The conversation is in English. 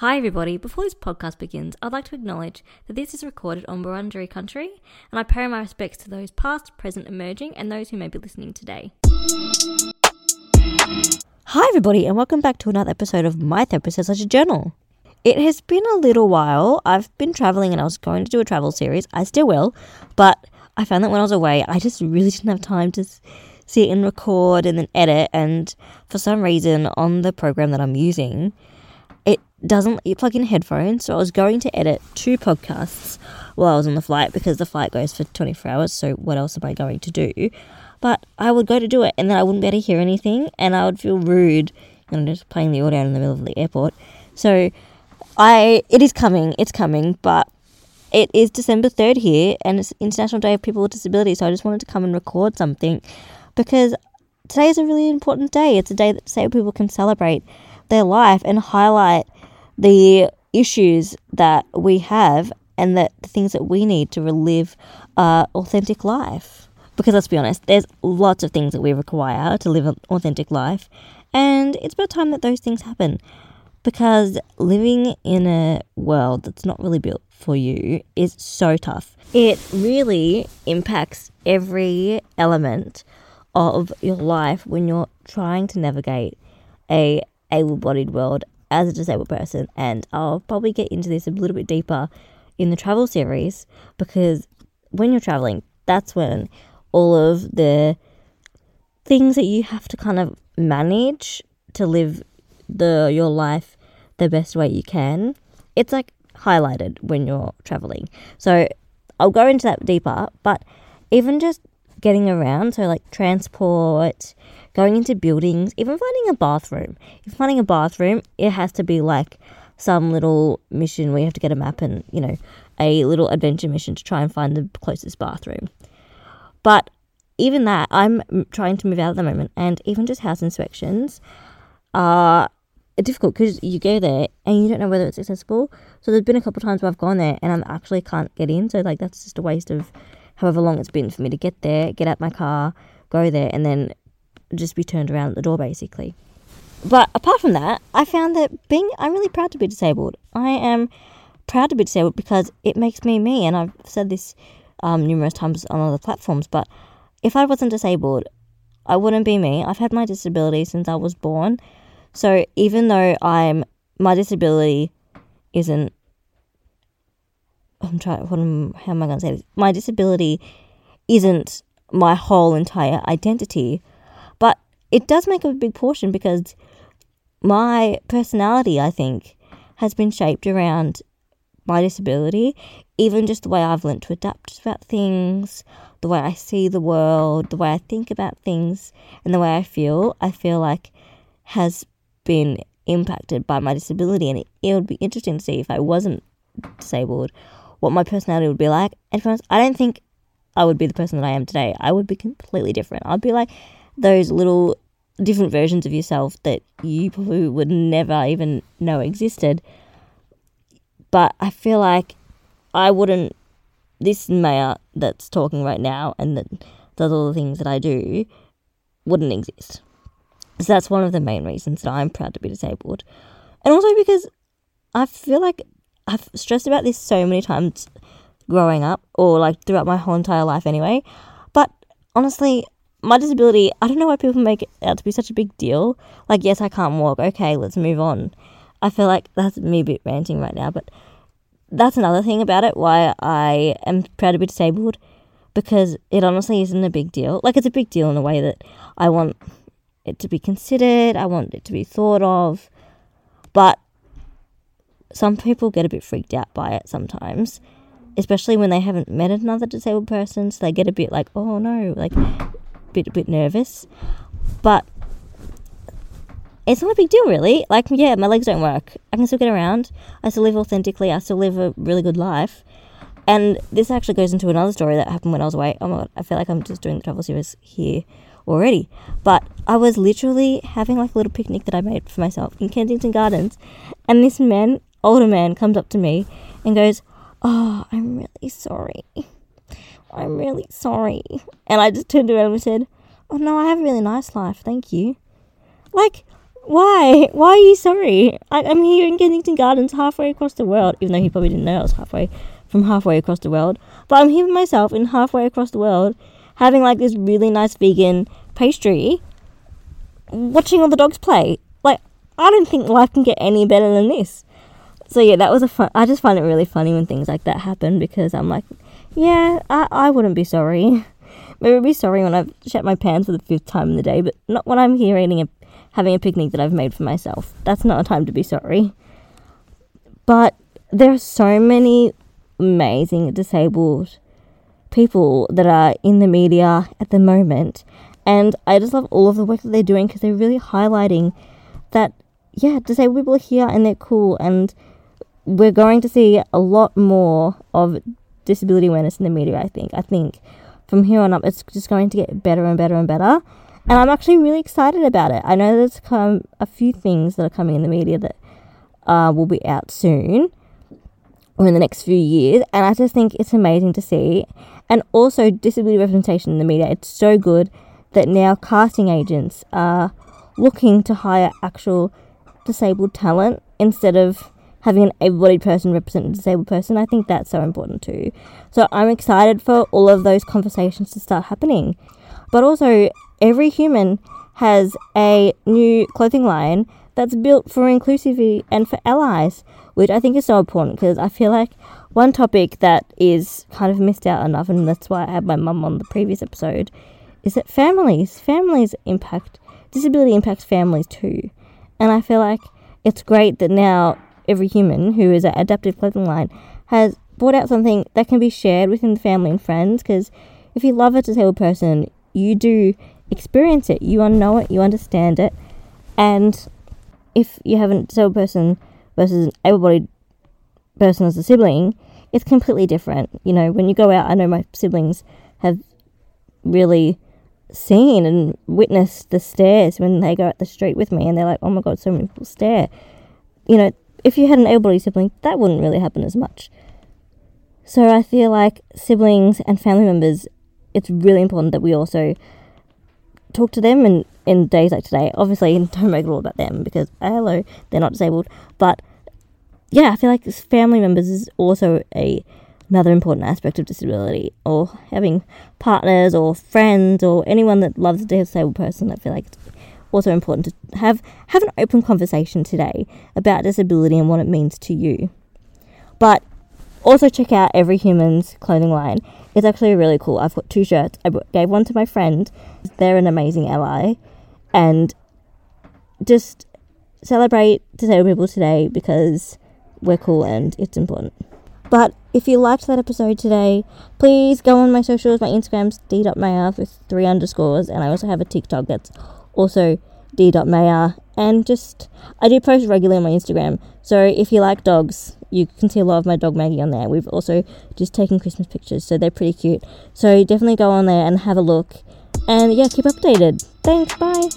Hi, everybody. Before this podcast begins, I'd like to acknowledge that this is recorded on Wurundjeri country, and I pay my respects to those past, present, emerging, and those who may be listening today. Hi, everybody, and welcome back to another episode of My Therapist Says Such a Journal. It has been a little while. I've been traveling and I was going to do a travel series. I still will, but I found that when I was away, I just really didn't have time to sit and record and then edit. And for some reason, on the program that I'm using, doesn't let you plug in headphones. So I was going to edit two podcasts while I was on the flight because the flight goes for 24 hours. So what else am I going to do? But I would go to do it and then I wouldn't be able to hear anything and I would feel rude, you know, just playing the audio in the middle of the airport. So I, it is coming, it's coming, but it is December 3rd here and it's International Day of People with Disabilities. So I just wanted to come and record something because today is a really important day. It's a day that disabled people can celebrate their life and highlight the issues that we have and that the things that we need to relive uh, authentic life. Because let's be honest, there's lots of things that we require to live an authentic life, and it's about time that those things happen. Because living in a world that's not really built for you is so tough. It really impacts every element of your life when you're trying to navigate a able-bodied world as a disabled person and I'll probably get into this a little bit deeper in the travel series because when you're traveling that's when all of the things that you have to kind of manage to live the your life the best way you can it's like highlighted when you're traveling. So I'll go into that deeper but even just getting around so like transport going into buildings, even finding a bathroom. If finding a bathroom, it has to be like some little mission where you have to get a map and, you know, a little adventure mission to try and find the closest bathroom. But even that, I'm trying to move out at the moment, and even just house inspections are difficult because you go there and you don't know whether it's accessible. So there's been a couple times where I've gone there and I actually can't get in. So like that's just a waste of however long it's been for me to get there, get out my car, go there, and then just be turned around at the door basically. But apart from that, I found that being I'm really proud to be disabled. I am proud to be disabled because it makes me me, and I've said this um, numerous times on other platforms. But if I wasn't disabled, I wouldn't be me. I've had my disability since I was born, so even though I'm my disability isn't I'm trying. What am? How am I going to say this? My disability isn't my whole entire identity. But it does make up a big portion because my personality, I think, has been shaped around my disability, even just the way I've learned to adapt about things, the way I see the world, the way I think about things, and the way I feel, I feel like has been impacted by my disability. And it, it would be interesting to see if I wasn't disabled, what my personality would be like. And for I don't think I would be the person that I am today. I would be completely different. I'd be like, those little different versions of yourself that you probably would never even know existed. But I feel like I wouldn't, this Maya that's talking right now and that does all the things that I do wouldn't exist. So that's one of the main reasons that I'm proud to be disabled. And also because I feel like I've stressed about this so many times growing up, or like throughout my whole entire life anyway. But honestly, my disability, I don't know why people make it out to be such a big deal. Like, yes, I can't walk. Okay, let's move on. I feel like that's me a bit ranting right now, but that's another thing about it why I am proud to be disabled because it honestly isn't a big deal. Like, it's a big deal in a way that I want it to be considered, I want it to be thought of, but some people get a bit freaked out by it sometimes, especially when they haven't met another disabled person, so they get a bit like, oh no, like bit a bit nervous, but it's not a big deal really. Like yeah, my legs don't work. I can still get around. I still live authentically. I still live a really good life. And this actually goes into another story that happened when I was away. Oh my god, I feel like I'm just doing the travel series here already. But I was literally having like a little picnic that I made for myself in Kensington Gardens, and this man, older man, comes up to me and goes, "Oh, I'm really sorry." I'm really sorry. And I just turned around and said, Oh no, I have a really nice life, thank you. Like, Why? Why are you sorry? I, I'm here in Kensington Gardens, halfway across the world, even though he probably didn't know I was halfway from halfway across the world. But I'm here with myself in halfway across the world, having like this really nice vegan pastry, watching all the dogs play. Like, I don't think life can get any better than this. So yeah, that was a fun. I just find it really funny when things like that happen because I'm like, yeah, I, I wouldn't be sorry. Maybe be sorry when I've shat my pants for the fifth time in the day, but not when I'm here eating a having a picnic that I've made for myself. That's not a time to be sorry. But there are so many amazing disabled people that are in the media at the moment, and I just love all of the work that they're doing because they're really highlighting that yeah, disabled people are here and they're cool, and we're going to see a lot more of disability awareness in the media. I think. I think from here on up, it's just going to get better and better and better. And I'm actually really excited about it. I know there's come a few things that are coming in the media that uh, will be out soon or in the next few years. And I just think it's amazing to see. And also, disability representation in the media. It's so good that now casting agents are looking to hire actual disabled talent instead of having an able-bodied person represent a disabled person. I think that's so important too. So I'm excited for all of those conversations to start happening. But also, Every Human has a new clothing line that's built for inclusivity and for allies, which I think is so important because I feel like one topic that is kind of missed out enough, and that's why I had my mum on the previous episode, is that families, families impact, disability impacts families too. And I feel like it's great that now Every Human who is an adaptive clothing line has brought out something that can be shared within the family and friends because if you love a disabled person, you do experience it, you know it, you understand it, and if you have a disabled person versus an able-bodied person as a sibling, it's completely different. You know, when you go out, I know my siblings have really seen and witnessed the stares when they go out the street with me, and they're like, "Oh my god, so many people stare." You know, if you had an able-bodied sibling, that wouldn't really happen as much. So I feel like siblings and family members, it's really important that we also talk to them in, in days like today. Obviously, don't make it all about them because, uh, hello, they're not disabled. But yeah, I feel like family members is also a another important aspect of disability or having partners or friends or anyone that loves a disabled person. I feel like it's also important to have have an open conversation today about disability and what it means to you. But also check out Every Human's clothing line. It's actually really cool. I've got two shirts. I gave one to my friend. They're an amazing ally, and just celebrate disabled people today because we're cool and it's important. But if you liked that episode today, please go on my socials. My Instagram's d.mayer with three underscores, and I also have a TikTok that's also d.mayer. And just, I do post regularly on my Instagram. So if you like dogs, you can see a lot of my dog Maggie on there. We've also just taken Christmas pictures, so they're pretty cute. So definitely go on there and have a look. And yeah, keep updated. Thanks, bye.